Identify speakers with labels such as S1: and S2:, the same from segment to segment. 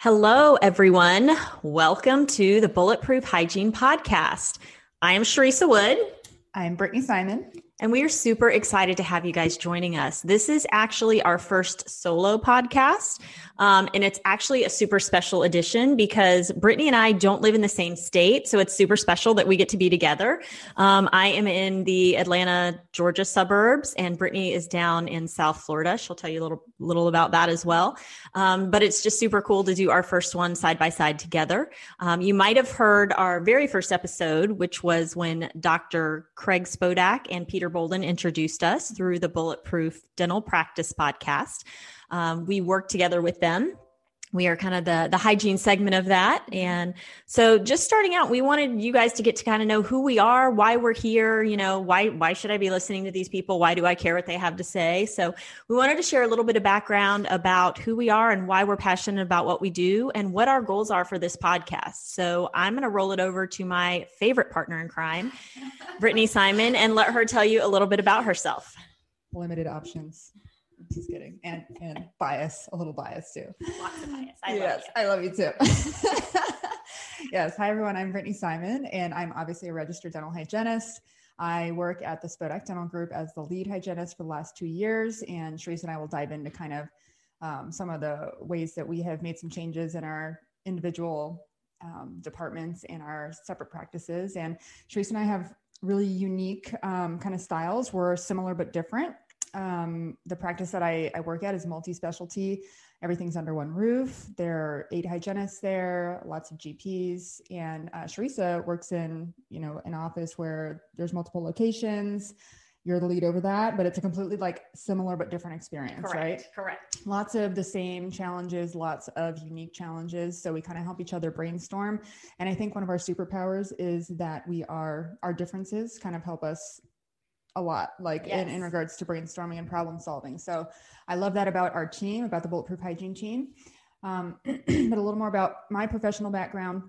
S1: Hello, everyone. Welcome to the Bulletproof Hygiene Podcast. I am Charissa Wood.
S2: I'm Brittany Simon.
S1: And we are super excited to have you guys joining us. This is actually our first solo podcast. Um, and it's actually a super special edition because Brittany and I don't live in the same state. So it's super special that we get to be together. Um, I am in the Atlanta, Georgia suburbs, and Brittany is down in South Florida. She'll tell you a little, little about that as well. Um, but it's just super cool to do our first one side by side together. Um, you might have heard our very first episode, which was when Dr. Craig Spodak and Peter Boulden introduced us through the Bulletproof Dental Practice podcast. Um, we work together with them we are kind of the the hygiene segment of that. And so just starting out we wanted you guys to get to kind of know who we are why we're here you know why why should i be listening to these people? Why do i care what they have to say? So we wanted to share a little bit of background about who we are and why we're passionate about what we do and what our goals are for this podcast. So i'm going to roll it over to my favorite partner in crime brittany simon and let her tell you a little bit about herself.
S2: Limited options just kidding. And and bias, a little bias too.
S1: Lots of bias. I
S2: yes,
S1: love
S2: I love you too. yes. Hi everyone. I'm Brittany Simon, and I'm obviously a registered dental hygienist. I work at the Spodak Dental Group as the lead hygienist for the last two years, and Sharice and I will dive into kind of um, some of the ways that we have made some changes in our individual um, departments and our separate practices. And Sharice and I have really unique um, kind of styles. We're similar but different um, the practice that I, I work at is multi-specialty. Everything's under one roof. There are eight hygienists there, lots of GPs, and uh, Charissa works in you know an office where there's multiple locations. You're the lead over that, but it's a completely like similar but different experience,
S1: Correct.
S2: right?
S1: Correct.
S2: Lots of the same challenges, lots of unique challenges. So we kind of help each other brainstorm. And I think one of our superpowers is that we are our differences kind of help us a lot, like yes. in, in regards to brainstorming and problem solving. So I love that about our team, about the Bulletproof Hygiene team. Um, but a little more about my professional background.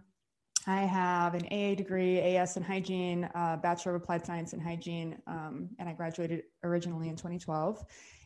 S2: I have an AA degree, AS in hygiene, uh, Bachelor of Applied Science in hygiene, um, and I graduated originally in 2012.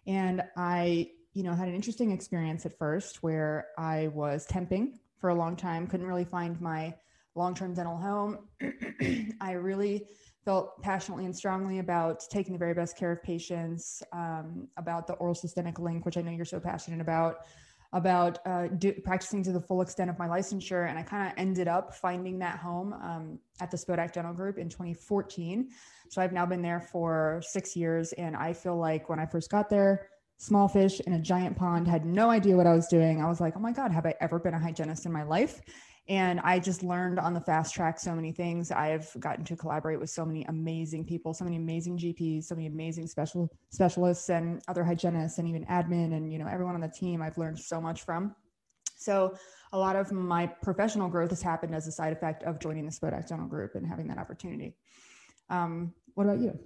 S2: And I, you know, had an interesting experience at first where I was temping for a long time, couldn't really find my long-term dental home. I really felt passionately and strongly about taking the very best care of patients, um, about the oral systemic link, which I know you're so passionate about, about uh, do, practicing to the full extent of my licensure. And I kind of ended up finding that home um, at the Spodak Dental Group in 2014. So I've now been there for six years. And I feel like when I first got there, small fish in a giant pond, had no idea what I was doing. I was like, oh my God, have I ever been a hygienist in my life? And i just learned on the fast track so many things i've gotten to collaborate with so many amazing people so many amazing gps so many amazing special specialists and other hygienists and even admin and you know everyone on the team i've learned so much from so a lot of my professional growth has happened as a side effect of joining the spodak dental group and having that opportunity um, what about you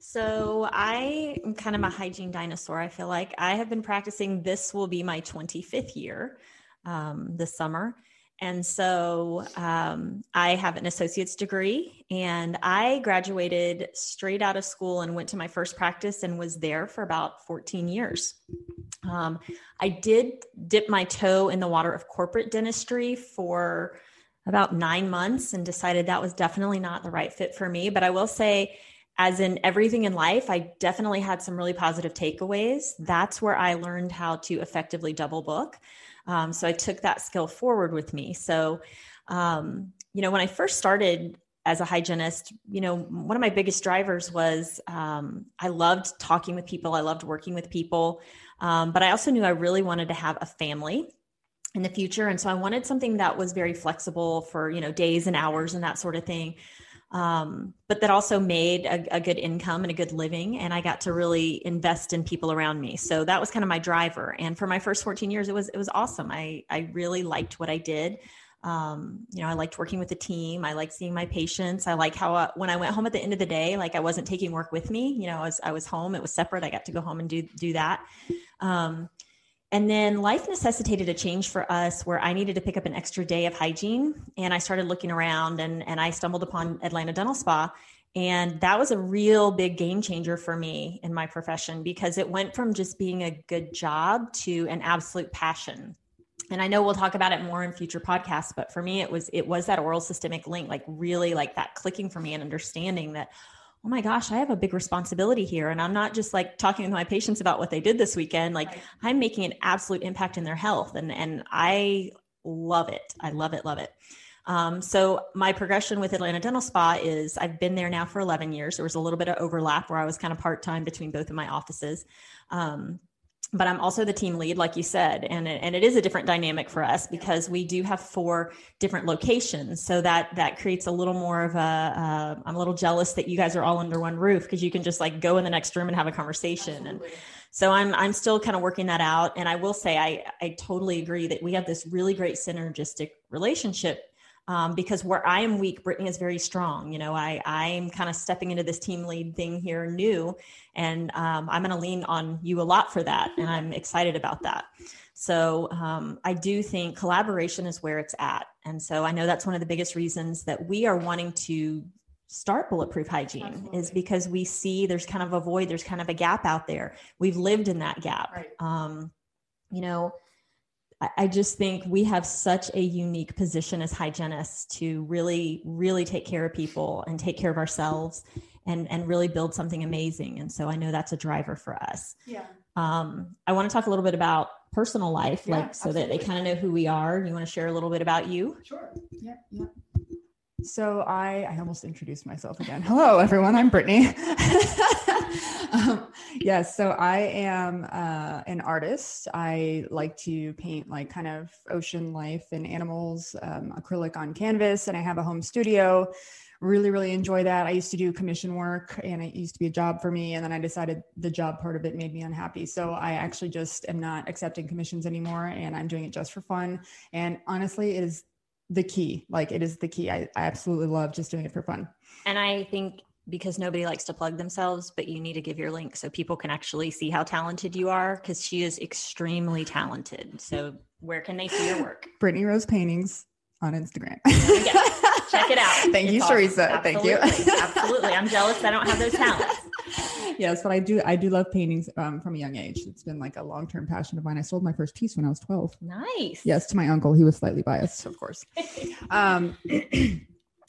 S1: so I am kind of a hygiene dinosaur. I feel like I have been practicing. This will be my 25th year um, this summer. And so um, I have an associate's degree, and I graduated straight out of school and went to my first practice and was there for about 14 years. Um, I did dip my toe in the water of corporate dentistry for about nine months and decided that was definitely not the right fit for me. But I will say, as in everything in life, I definitely had some really positive takeaways. That's where I learned how to effectively double book. Um, so I took that skill forward with me. So, um, you know, when I first started as a hygienist, you know, one of my biggest drivers was um, I loved talking with people, I loved working with people, um, but I also knew I really wanted to have a family. in the future. And so I wanted something that was very flexible for, you know, days and hours and that sort of thing. Um, but that also made a, a, good income and a good living. And I got to really invest in people around me. So that was kind of my driver. And for my first 14 years, it was, it was awesome. I, I really liked what I did. Um, you know, I liked working with the team. I liked seeing my patients. I like how uh, when I went home at the end of the day, like I wasn't taking work with me. You know, I was I was home. It was separate. I got to go home and do do that. Um, and then life necessitated a change for us where I needed to pick up an extra day of hygiene. And I started looking around and, and I stumbled upon Atlanta Dental Spa. And that was a real big game changer for me in my profession because it went from just being a good job to an absolute passion. And I know we'll talk about it more in future podcasts, but for me, it was it was that oral systemic link, like really like that clicking for me and understanding that, oh my gosh, I have a big responsibility here. And I'm not just like talking with my patients about what they did this weekend. Like right. I'm making an absolute impact in their health. And and I love it. I love it, love it. Um, so my progression with Atlanta Dental Spa is I've been there now for 11 years. There was a little bit of overlap where I was kind of part time between both of my offices. Um, but I'm also the team lead, like you said, and it, and it is a different dynamic for us because we do have four different locations. So that that creates a little more of a. Uh, I'm a little jealous that you guys are all under one roof because you can just like go in the next room and have a conversation. Absolutely. And so I'm I'm still kind of working that out. And I will say I I totally agree that we have this really great synergistic relationship um, because where I am weak, Brittany is very strong. You know, I I'm kind of stepping into this team lead thing here new, and um, I'm going to lean on you a lot for that, and I'm excited about that. So um, I do think collaboration is where it's at, and so I know that's one of the biggest reasons that we are wanting to start bulletproof hygiene Absolutely. is because we see there's kind of a void, there's kind of a gap out there. We've lived in that gap. Right. Um, you know I just think we have such a unique position as hygienists to really, really take care of people and take care of ourselves and, and really build something amazing. And so I know that's a driver for us.
S2: Yeah.
S1: Um, I want to talk a little bit about personal life, yeah, like so absolutely. that they kind of know who we are. You want to share a little bit about you?
S2: Sure. Yeah. Yeah. So I, I almost introduced myself again. Hello, everyone. I'm Brittany. um, yes. So I am uh, an artist. I like to paint like kind of ocean life and animals, um, acrylic on canvas, and I have a home studio. Really, really enjoy that. I used to do commission work, and it used to be a job for me. And then I decided the job part of it made me unhappy. So I actually just am not accepting commissions anymore, and I'm doing it just for fun. And honestly, it is the key. Like it is the key. I, I absolutely love just doing it for fun.
S1: And I think because nobody likes to plug themselves, but you need to give your link so people can actually see how talented you are because she is extremely talented. So where can they see your work?
S2: Brittany Rose Paintings on Instagram.
S1: Check it out.
S2: Thank it's you, awesome. Teresa.
S1: Absolutely.
S2: Thank you.
S1: Absolutely. I'm jealous I don't have those talents.
S2: Yes, but I do. I do love paintings um, from a young age. It's been like a long term passion of mine. I sold my first piece when I was 12.
S1: Nice.
S2: Yes, to my uncle. He was slightly biased, of course. um,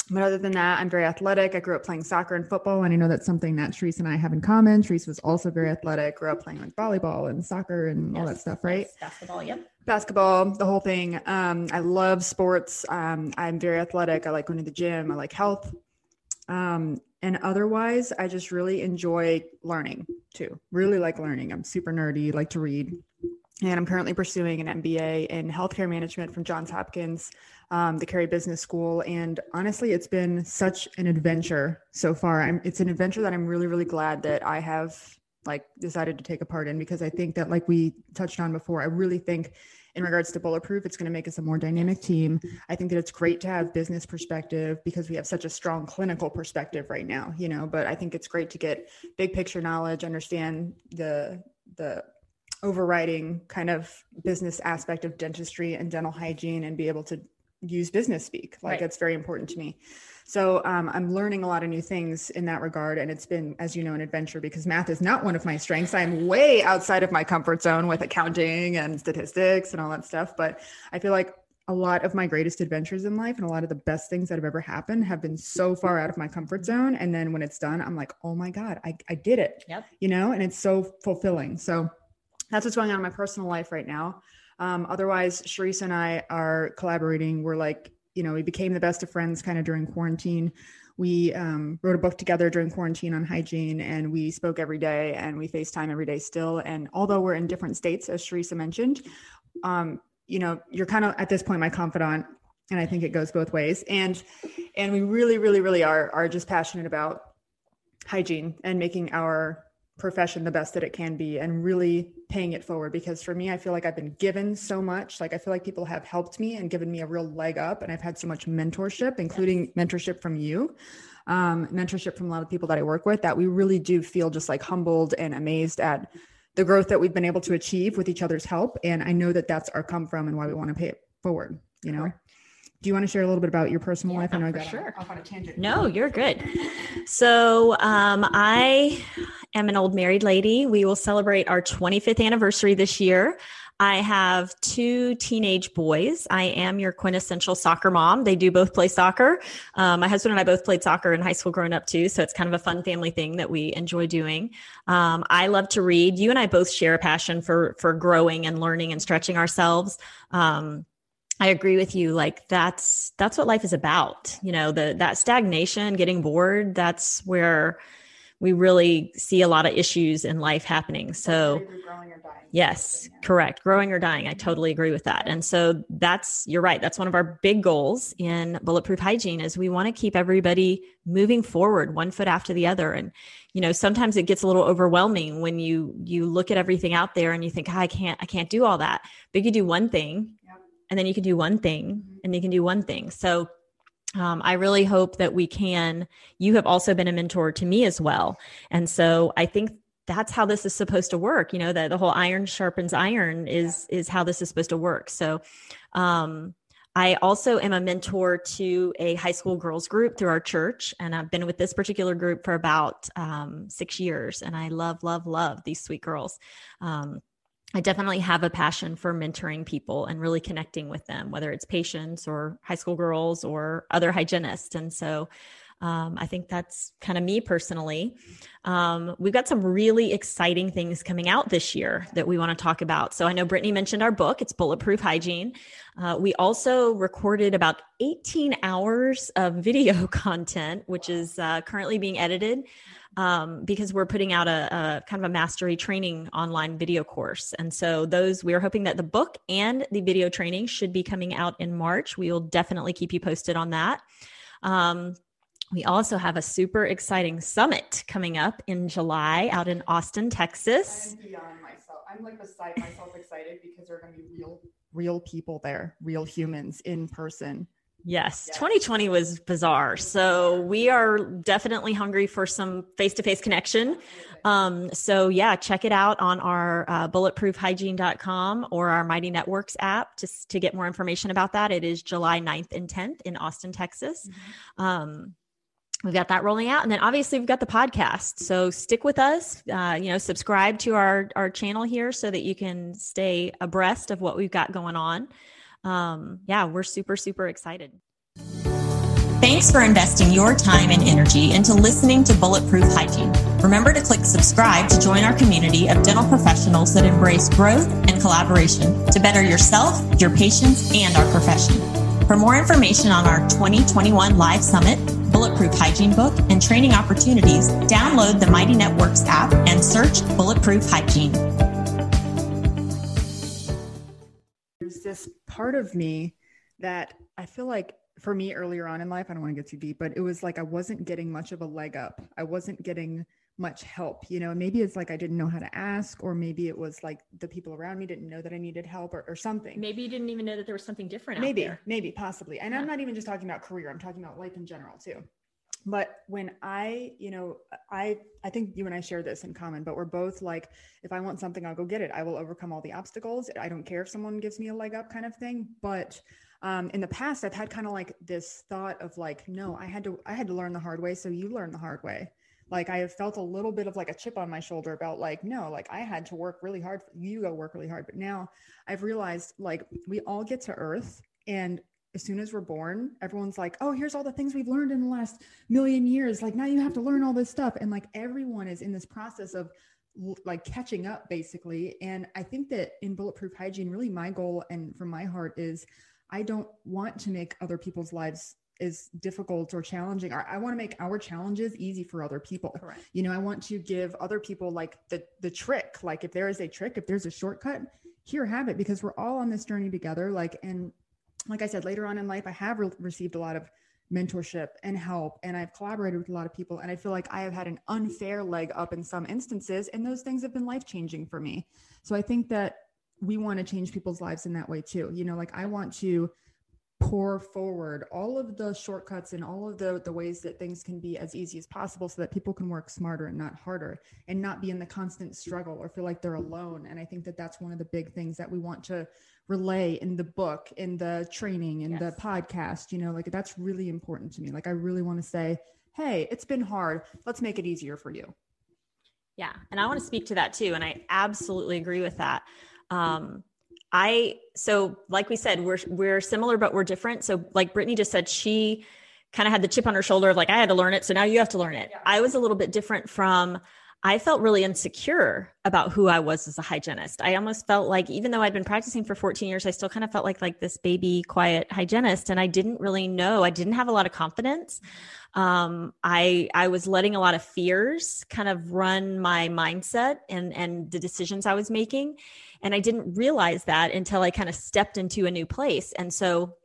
S2: but other than that, I'm very athletic. I grew up playing soccer and football, and I know that's something that Therese and I have in common. Therese was also very athletic. Grew up playing like volleyball and soccer and yes. all that stuff, right? Yes.
S1: Basketball, yep.
S2: Basketball, the whole thing. Um, I love sports. Um, I'm very athletic. I like going to the gym. I like health. Um, and otherwise, I just really enjoy learning too. Really like learning. I'm super nerdy, like to read. And I'm currently pursuing an MBA in healthcare management from Johns Hopkins, um, the Carey Business School. And honestly, it's been such an adventure so far. I'm, it's an adventure that I'm really, really glad that I have like decided to take a part in because I think that, like we touched on before, I really think in regards to bulletproof it's going to make us a more dynamic team. I think that it's great to have business perspective because we have such a strong clinical perspective right now you know but i think it's great to get big picture knowledge understand the the overriding kind of business aspect of dentistry and dental hygiene and be able to use business speak. Like right. it's very important to me so um, I'm learning a lot of new things in that regard. And it's been, as you know, an adventure because math is not one of my strengths. I'm way outside of my comfort zone with accounting and statistics and all that stuff. But I feel like a lot of my greatest adventures in life and a lot of the best things that have ever happened have been so far out of my comfort zone. And then when it's done, I'm like, oh my God, I, I did it.
S1: Yep.
S2: You know, and it's so fulfilling. So that's what's going on in my personal life right now. Um, otherwise, Sharice and I are collaborating. We're like you know, we became the best of friends kind of during quarantine. We um, wrote a book together during quarantine on hygiene and we spoke every day and we FaceTime every day still. And although we're in different states, as Teresa mentioned, um, you know, you're kind of at this point my confidant, and I think it goes both ways. And and we really, really, really are are just passionate about hygiene and making our profession the best that it can be and really paying it forward because for me i feel like i've been given so much like i feel like people have helped me and given me a real leg up and i've had so much mentorship including yes. mentorship from you um, mentorship from a lot of people that i work with that we really do feel just like humbled and amazed at the growth that we've been able to achieve with each other's help and i know that that's our come from and why we want to pay it forward you know do you want to share a little bit about your personal yeah, life? I know I got
S1: sure. off on a tangent. No, you're good. So um, I am an old married lady. We will celebrate our 25th anniversary this year. I have two teenage boys. I am your quintessential soccer mom. They do both play soccer. Um, my husband and I both played soccer in high school growing up too. So it's kind of a fun family thing that we enjoy doing. Um, I love to read. You and I both share a passion for for growing and learning and stretching ourselves. Um, I agree with you. Like that's that's what life is about. You know, the that stagnation, getting bored, that's where we really see a lot of issues in life happening. So Yes, correct. Growing or dying. I totally agree with that. And so that's you're right. That's one of our big goals in bulletproof hygiene is we want to keep everybody moving forward one foot after the other. And you know, sometimes it gets a little overwhelming when you you look at everything out there and you think, oh, I can't I can't do all that. But you do one thing and then you can do one thing mm-hmm. and you can do one thing so um, i really hope that we can. You have also been a mentor to me as well. And so i think that's how this is supposed to work. You know that the whole iron sharpens iron is is how this is supposed to work. So um, I also am a mentor to a high school girls group through our church, and I've been with this particular group for about um, six years. And I love, love, love these sweet girls. Um, I definitely have a passion for mentoring people and really connecting with them, whether it's patients or high school girls or other hygienists. And so um, I think that's kind of me personally. Um, we've got some really exciting things coming out this year that we want to talk about. So I know Brittany mentioned our book, it's Bulletproof Hygiene. Uh, we also recorded about 18 hours of video content, which is uh, currently being edited um, because we're putting out a, a, kind of a mastery training online video course. And so those we are hoping that the book and the video training should be coming out in March. We will definitely keep you posted on that. Um, we also have a super exciting summit coming up in July out in Austin, Texas.
S2: I'm beyond myself. I'm like beside myself excited because there are going to be real, real people there, real humans in person.
S1: Yes, 2020 was bizarre. So we are definitely hungry for some face to face connection. Um, so yeah, check it out on our uh, bulletproofhygiene.com or our Mighty Networks app just to get more information about that. It is July 9th and 10th in Austin, Texas. Mm-hmm. Um, we've got that rolling out and then obviously we've got the podcast so stick with us uh, you know subscribe to our our channel here so that you can stay abreast of what we've got going on um, yeah, we're super, super excited.
S3: Thanks for investing your time and energy into listening to Bulletproof Hygiene. Remember to click subscribe to join our community of dental professionals that embrace growth and collaboration to better yourself, your patients, and our profession. For more information on our 2021 Live Summit, Bulletproof Hygiene book, and training opportunities, download the Mighty Networks app and search Bulletproof Hygiene.
S2: Part of me that I feel like for me earlier on in life, I don't want to get too deep, but it was like I wasn't getting much of a leg up. I wasn't getting much help, you know, maybe it's like I didn't know how to ask, or maybe it was like the people around me didn't know that I needed help or, or something.
S1: Maybe you didn't even know that there was something different.
S2: Maybe, maybe, possibly. And yeah. I'm not even just talking about career, I'm talking about life in general too but when i you know i i think you and i share this in common but we're both like if i want something i'll go get it. I will overcome all the obstacles. I don't care if someone gives me a leg up kind of thing. But um, in the past i've had kind of like this thought of like no i had to i had to learn the hard way so you learn the hard way. Like i have felt a little bit of like a chip on my shoulder about like no like i had to work really hard you go work really hard. But now i've realized like we all get to earth and as soon as we're born, everyone's like, oh, here's all the things we've learned in the last million years. Like now you have to learn all this stuff. And like everyone is in this process of like catching up basically. And I think that in bulletproof hygiene, really my goal and from my heart is I don't want to make other people's lives as difficult or challenging. I want to make our challenges easy for other people. Correct. You know, I want to give other people like the the trick. Like if there is a trick, if there's a shortcut, here have it because we're all on this journey together like and like i said later on in life i have re- received a lot of mentorship and help and i've collaborated with a lot of people and i feel like i have had an unfair leg up in some instances and those things have been life changing for me. So i think that we want to change people's lives in that way too you know like i want to pour forward all of the shortcuts and all of the the ways that things can be as easy as possible so that people can work smarter and not harder and not be in the constant struggle or feel like they're alone. And i think that that's one of the big things that we want to relay in the book in the training in yes. the podcast you know like that's really important to me. Like i really want to say hey it's been hard. Let's make it easier for you.
S1: Yeah. And i want to speak to that too and i absolutely agree with that. Um I so like we said, we're we're similar but we're different. So like Brittany just said, she kind of had the chip on her shoulder of like I had to learn it, so now you have to learn it. Yeah. I was a little bit different from I felt really insecure about who I was as a hygienist. I almost felt like even though I'd been practicing for 14 years, I still kind of felt like like this baby quiet hygienist and I didn't really know. I didn't have a lot of confidence. Um, I I was letting a lot of fears kind of run my mindset and and the decisions I was making. And I didn't realize that until I kind of stepped into a new place. And so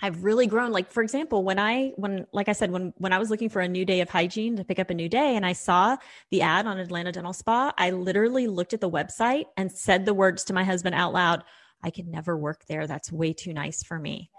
S1: I've really grown. Like, for example, when I, when, like I said, when, when I was looking for a new day of hygiene to pick up a new day and I saw the ad on Atlanta Dental Spa, I literally looked at the website and said the words to my husband out loud. I could never work there. That's way too nice for me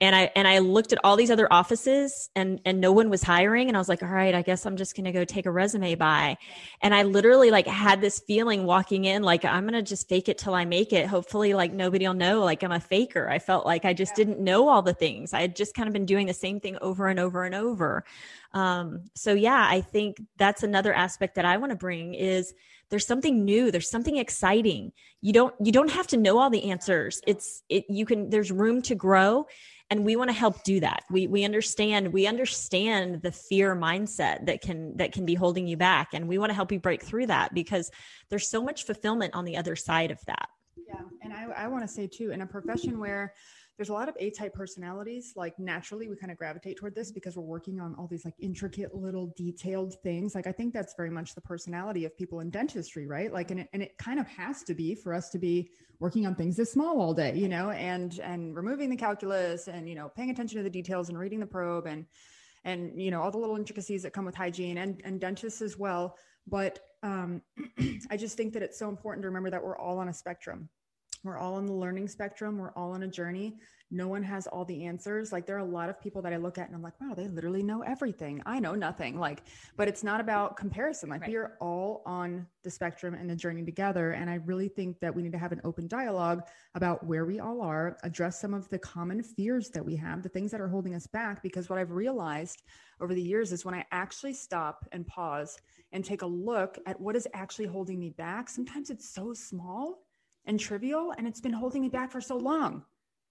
S1: and I and I looked at all these other offices and and no one was hiring. And I was like all right I guess I'm just going to go take a resume by. And I literally like had this feeling walking in like I'm going to just fake it till I make it. Hopefully like nobody'll know like I'm a faker. I felt like I just yeah. didn't know all the things. I had just kind of been doing the same thing over and over and over. Um so yeah I think that's another aspect that I want to bring is there's something new. There's something exciting. You don't you don't have to know all the answers. It's it you can there's room to grow and we want to help do that. We we understand we understand the fear mindset that can that can be holding you back and we want to help you break through that because there's so much fulfillment on the other side of that.
S2: Yeah and i, I want to say too in a profession where there's a lot of A-type personalities. Like naturally, we kind of gravitate toward this because we're working on all these like intricate little detailed things. Like I think that's very much the personality of people in dentistry, right? Like, and it, and it kind of has to be for us to be working on things this small all day, you know, and and removing the calculus and you know paying attention to the details and reading the probe and and you know all the little intricacies that come with hygiene and and dentists as well. But um, I just think that it's so important to remember that we're all on a spectrum we're all on the learning spectrum. We're all on a journey. No one has all the answers. Like there are a lot of people that I look at and I'm like, wow, they literally know everything. I know nothing. Like, but it's not about comparison. Like right. we are all on the spectrum and the journey together. And I really think that we need to have an open dialogue about where we all are, address some of the common fears that we have, the things that are holding us back. Because what I've realized over the years is when I actually stop and pause and take a look at what is actually holding me back, sometimes it's so small and trivial and it's been holding me back for so long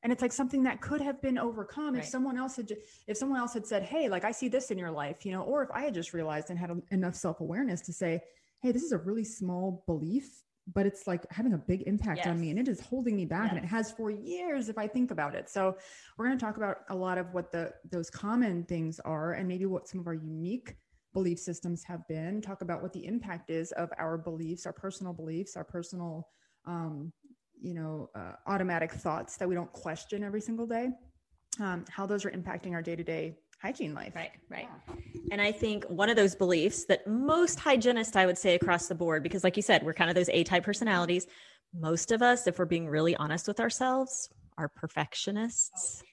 S2: and it's like something that could have been overcome right. if someone else had if someone else had said hey like i see this in your life you know or if i had just realized and had enough self-awareness to say hey this is a really small belief but it's like having a big impact yes. on me and it is holding me back yes. and it has for years if i think about it so we're going to talk about a lot of what the those common things are and maybe what some of our unique belief systems have been talk about what the impact is of our beliefs our personal beliefs our personal um, you know, uh, automatic thoughts that we don't question every single day, um, how those are impacting our day to day hygiene life.
S1: Right, right. And I think one of those beliefs that most hygienists, I would say across the board, because like you said, we're kind of those A type personalities. Most of us, if we're being really honest with ourselves, are perfectionists.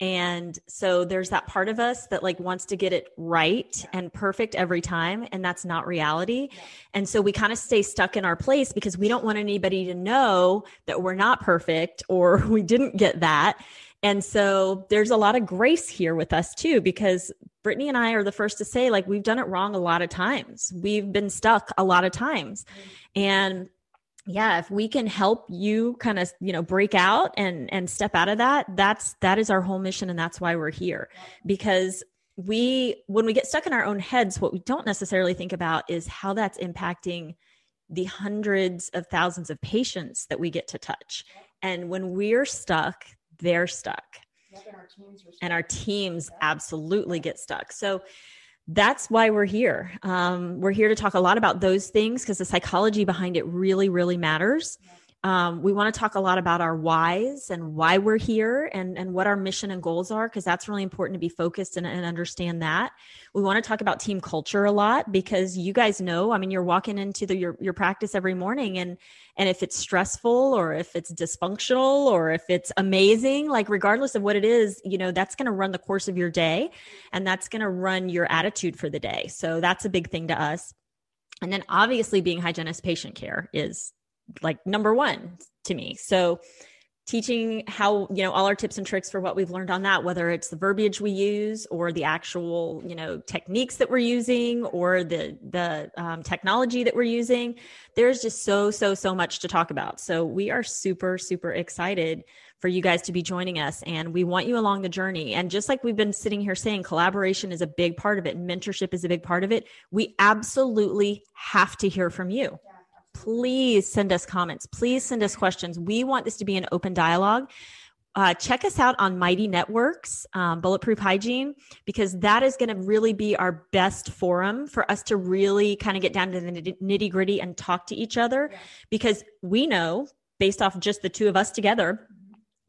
S1: And so there's that part of us that like wants to get it right and perfect every time. And that's not reality. And so we kind of stay stuck in our place because we don't want anybody to know that we're not perfect or we didn't get that. And so there's a lot of grace here with us too, because Brittany and I are the first to say, like, we've done it wrong a lot of times. We've been stuck a lot of times. Mm-hmm. And yeah if we can help you kind of you know break out and and step out of that that's that is our whole mission and that's why we're here. Because we when we get stuck in our own heads what we don't necessarily think about is how that's impacting the hundreds of thousands of patients that we get to touch. And when we're stuck they're stuck. And our teams, and our teams absolutely get stuck. So that's why we're here. Um, we're here to talk a lot about those things because the psychology behind it really, really matters. Um, we want to talk a lot about our whys and why we're here and, and what our mission and goals are, because that's really important to be focused and, and understand that. We want to talk about team culture a lot because you guys know, I mean, you're walking into the, your, your practice every morning and, and if it's stressful or if it's dysfunctional or if it's amazing, like regardless of what it is, you know, that's going to run the course of your day and that's going to run your attitude for the day. So that's a big thing to us. And then obviously being hygienist patient care is like number one to me. So teaching how you know all our tips and tricks for what we've learned on that whether it's the verbiage we use or the actual you know techniques that we're using or the the um, technology that we're using there's just so so so much to talk about. So we are super super excited for you guys to be joining us and we want you along the journey. And just like we've been sitting here saying collaboration is a big part of it. Mentorship is a big part of it. We absolutely have to hear from you please send us comments. Please send us questions. We want this to be an open dialogue. Uh, check us out on Mighty Networks, um, Bulletproof Hygiene, because that is going to really be our best forum for us to really kind of get down to the nitty gritty and talk to each other. Yeah. Because we know, based off just the two of us together,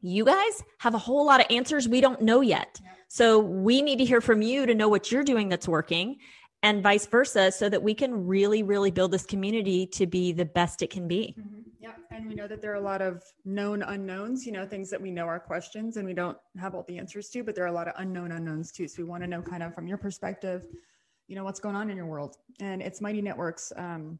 S1: you guys have a whole lot of answers we don't know yet. Yeah. So we need to hear from you to know what you're doing that's working and vice versa so that we can really really build this community to be the best it can be.
S2: Mm-hmm. yeah and we know that there are a lot of known unknowns you know things that we know are questions and we don't have all the answers to but there are a lot of unknown unknowns too. So we want to know kind of from your perspective you know what's going on in your world. And it's mighty networks um,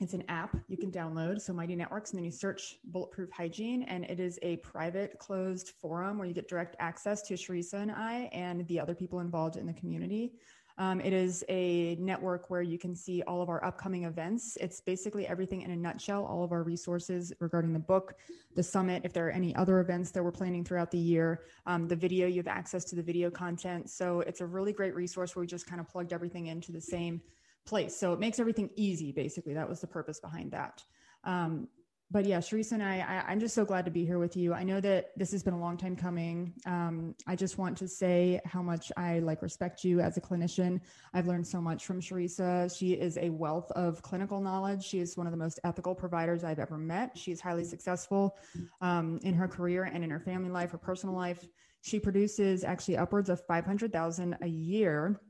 S2: it's an app you can download. So mighty networks and then you search bulletproof hygiene and it is a private closed forum where you get direct access to Charissa and i and the other people involved in the community um, it is a network where you can see all of our upcoming events. It's basically everything in a nutshell, all of our resources regarding the book, the summit, if there are any other events that we're planning throughout the year, um, the video, you have access to the video content. So it's a really great resource where we just kind of plugged everything into the same place. So it makes everything easy, basically. That was the purpose behind that. Um, but yeah, Charissa and I, I, am just so glad to be here with you. I know that this has been a long time coming. Um, I just want to say how much I like respect you as a clinician. I've learned so much from Charissa. She is a wealth of clinical knowledge. She is one of the most ethical providers I've ever met. She is highly successful um, in her career and in her family life, her personal life. She produces actually upwards of 500,000 a year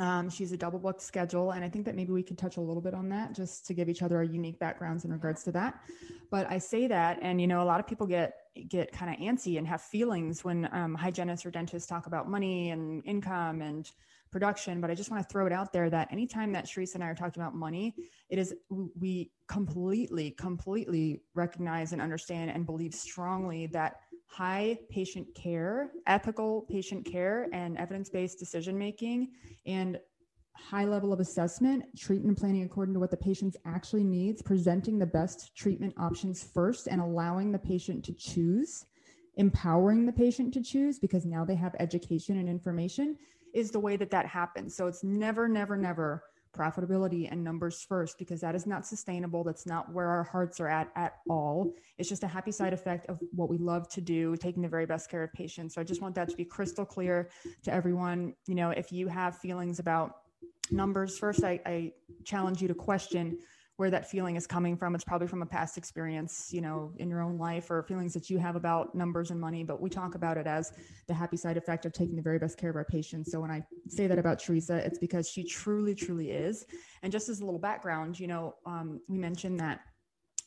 S2: um, she's a double booked schedule, and I think that maybe we could touch a little bit on that just to give each other our unique backgrounds in regards to that. But I say that, and you know, a lot of people get get kind of antsy and have feelings when um, hygienists or dentists talk about money and income and production. But I just want to throw it out there that anytime that Charissa and I are talking about money, it is we completely, completely recognize and understand and believe strongly that high patient care, ethical patient care, and evidence based decision making, and high level of assessment, treatment planning according to what the patient actually needs, presenting the best treatment options first, and allowing the patient to choose, empowering the patient to choose because now they have education and information is the way that that happens. So it's never, never, never profitability and numbers first because that is not sustainable. That's not where our hearts are at at all. It's just a happy side effect of what we love to do taking the very best care of patients. So i just want that to be crystal clear to everyone. You know if you have feelings about numbers first i, I challenge you to question where that feeling is coming from. It's probably from a past experience, you know, in your own life or feelings that you have about numbers and money. But we talk about it as the happy side effect of taking the very best care of our patients. So when I say that about Teresa, it's because she truly, truly is. And just as a little background, you know, um, we mentioned that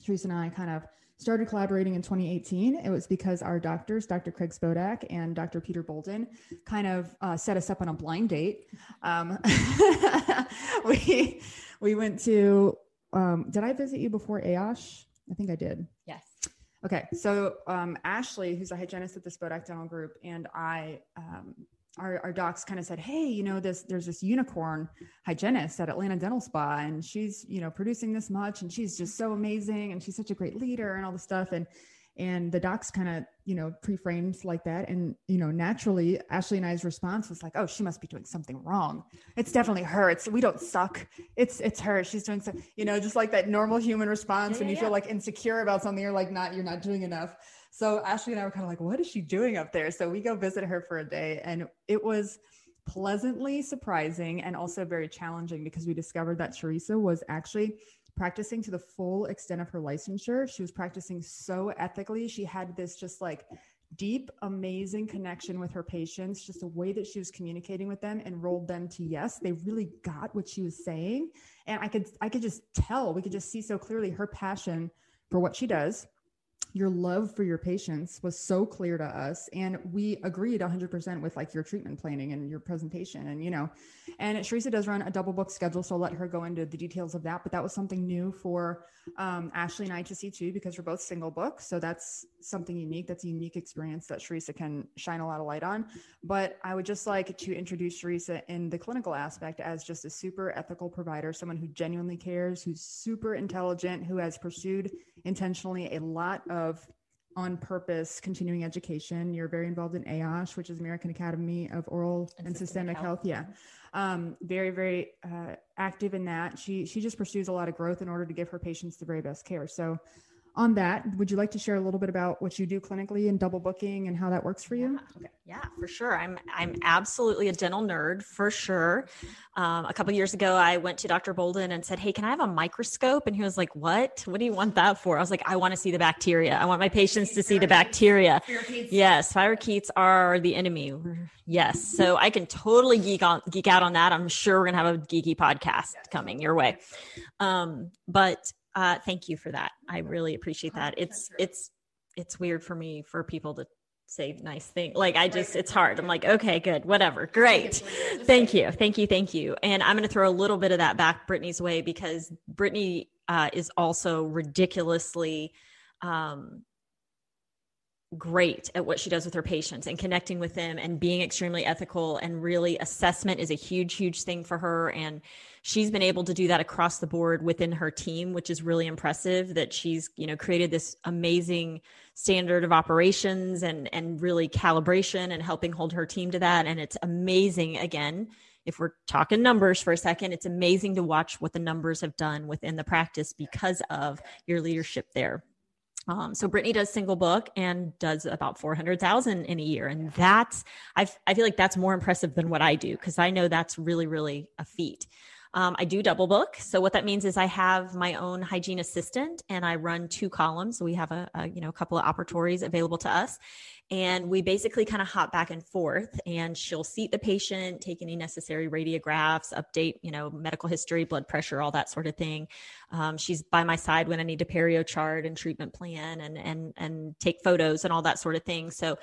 S2: Teresa and I kind of started collaborating in 2018. It was because our doctors, Dr. Craig Spodak and Dr. Peter Boulden, kind of uh, set us up on a blind date. Um, we we went to um, did I visit you before AOSH? I think I did.
S1: Yes.
S2: Okay. So um, Ashley, who's a hygienist at the Spodak Dental Group, and I, um, our, our docs kind of said, Hey, you know, this, there's this unicorn hygienist at Atlanta Dental Spa, and she's, you know, producing this much, and she's just so amazing, and she's such a great leader and all the stuff. And and the docs kind of you know pre-framed like that. And you know naturally ashley and i's response was like oh she must be doing something wrong. It's definitely her. It's we don't suck. It's it's her. She's doing so you know just like that normal human response yeah, when you yeah. feel like insecure about something you're like not you're not doing enough. So ashley and i were kind of like what is she doing up there? So we go visit her for a day. And it was pleasantly surprising and also very challenging because we discovered that Teresa was actually practicing to the full extent of her licensure. She was practicing so ethically. She had this just like deep, amazing connection with her patients, just the way that she was communicating with them enrolled them to yes. They really got what she was saying. And I could I could just tell, we could just see so clearly her passion for what she does your love for your patients was so clear to us and we agreed 100% with like your treatment planning and your presentation and you know and Charissa does run a double book schedule so I'll let her go into the details of that but that was something new for um, Ashley and I to see too because we're both single books so that's something unique that's a unique experience that Charissa can shine a lot of light on but I would just like to introduce Charissa in the clinical aspect as just a super ethical provider someone who genuinely cares who's super intelligent who has pursued intentionally a lot of of on purpose continuing education. You're very involved in AOSH, which is American Academy of Oral and, and Systemic, Health. Health. Yeah. Um, very, very uh, active in that. She she just pursues a lot of growth in order to give her patients the very best care. So on that, would you like to share a little bit about what you do clinically and double booking and how that works for you?
S1: Yeah, yeah for sure. I'm I'm absolutely a dental nerd for sure. Um, a couple years ago, I went to Dr. Boulden and said, "Hey, can I have a microscope?" And he was like, "What? What do you want that for?" I was like, "I want to see the bacteria. I want my patients to see the bacteria." Yes, spirochetes are the enemy. Yes, so I can totally geek on geek out on that. I'm sure we're gonna have a geeky podcast coming your way. Um, but uh, thank you for that. I really appreciate that. It's it's it's weird for me for people to say nice things. Like I just it's hard. I'm like, okay, good, whatever. Great. Thank you. Thank you. Thank you. And I'm gonna throw a little bit of that back Brittany's way because Brittany uh, is also ridiculously um, great at what she does with her patients and connecting with them and being extremely ethical. And really assessment is a huge huge thing for her. And she's been able to do that across the board within her team which is really impressive that she's you know created this amazing standard of operations and and really calibration and helping hold her team to that. And it's amazing again if we're talking numbers for a second, it's amazing to watch what the numbers have done within the practice because of your leadership there. Um, so Brittany does single book and does about 400,000 in a year. And that's, I, I feel like that's more impressive than what I do because I know that's really, really a feat. Um, I do double book. So what that means is I have my own hygiene assistant and I run two columns. So we have a, a you know, a couple of operatories available to us and we basically kind of hop back and forth and she'll seat the patient take any necessary radiographs update you know medical history blood pressure all that sort of thing. Um, she's by my side when i need to perio chart and treatment plan and and and take photos and all that sort of thing. So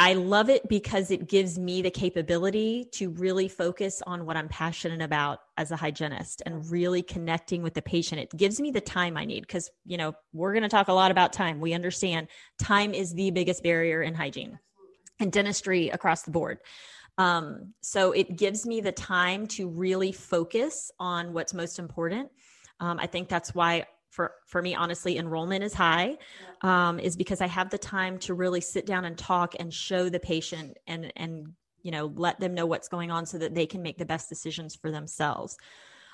S1: I love it because it gives me the capability to really focus on what I'm passionate about as a hygienist and really connecting with the patient. It gives me the time I need because, you know, we're going to talk a lot about time. We understand time is the biggest barrier in hygiene and dentistry across the board. Um, so it gives me the time to really focus on what's most important. Um, I think that's why for for me honestly enrollment is high um, is because i have the time to really sit down and talk and show the patient and and you know let them know what's going on so that they can make the best decisions for themselves.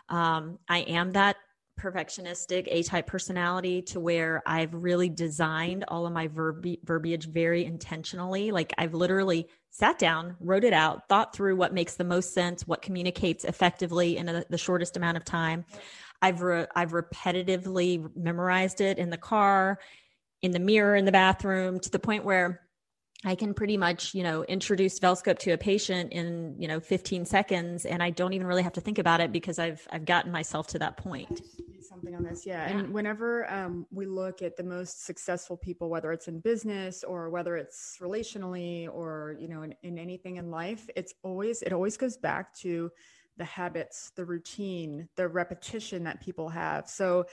S1: Um, i am that perfectionistic a type personality to where i've really designed all of my verbi- verbiage very intentionally. Like i've literally sat down wrote it out thought through what makes the most sense what communicates effectively in a, the shortest amount of time I've re- I've repetitively memorized it in the car, in the mirror in the bathroom to the point where I can pretty much, you know, introduce Velscope to a patient in, you know, 15 seconds and I don't even really have to think about it because I've I've gotten myself to that point.
S2: Something on this, yeah. yeah. And whenever um, we look at the most successful people, whether it's in business or whether it's relationally or you know in, in anything in life, it's always it always goes back to the habits, the routine, the repetition that people have. So,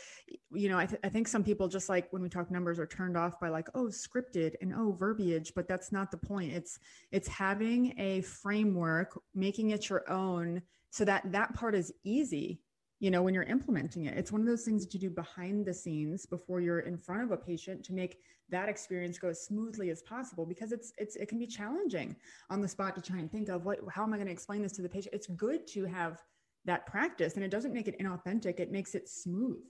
S2: you know, I, th- I, think some people just like when we talk numbers are turned off by like, oh, scripted and oh, verbiage, but that's not the point. It's it's having a framework, making it your own, so that that part is easy you know when you're implementing it. It's one of those things that you do behind the scenes before you're in front of a patient to make that experience go as smoothly as possible because it's it's it can be challenging on the spot to try and think of what how am i going to explain this to the patient? It's good to have that practice and it doesn't make it inauthentic. It makes it smooth.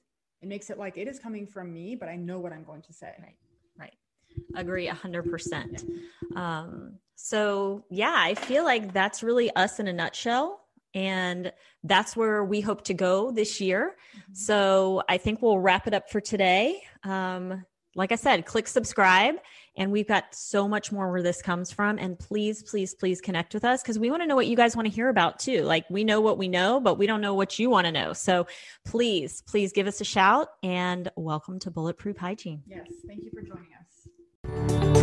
S2: It makes it like it is coming from me but i know what i'm going to say.
S1: Right right. Agree 100% um, so yeah i feel like that's really us in a nutshell And that's where we hope to go this year.
S2: Mm-hmm.
S1: So I think we'll wrap it up for today. Um, like I said, click subscribe. And we've got so much more where this comes from. And please, please, please connect with us because we want to know what you guys want to hear about too. Like we know what we know, but we don't know what you want to know. So please, please give us a shout and welcome to Bulletproof Hygiene.
S2: Yes. Thank you for joining us.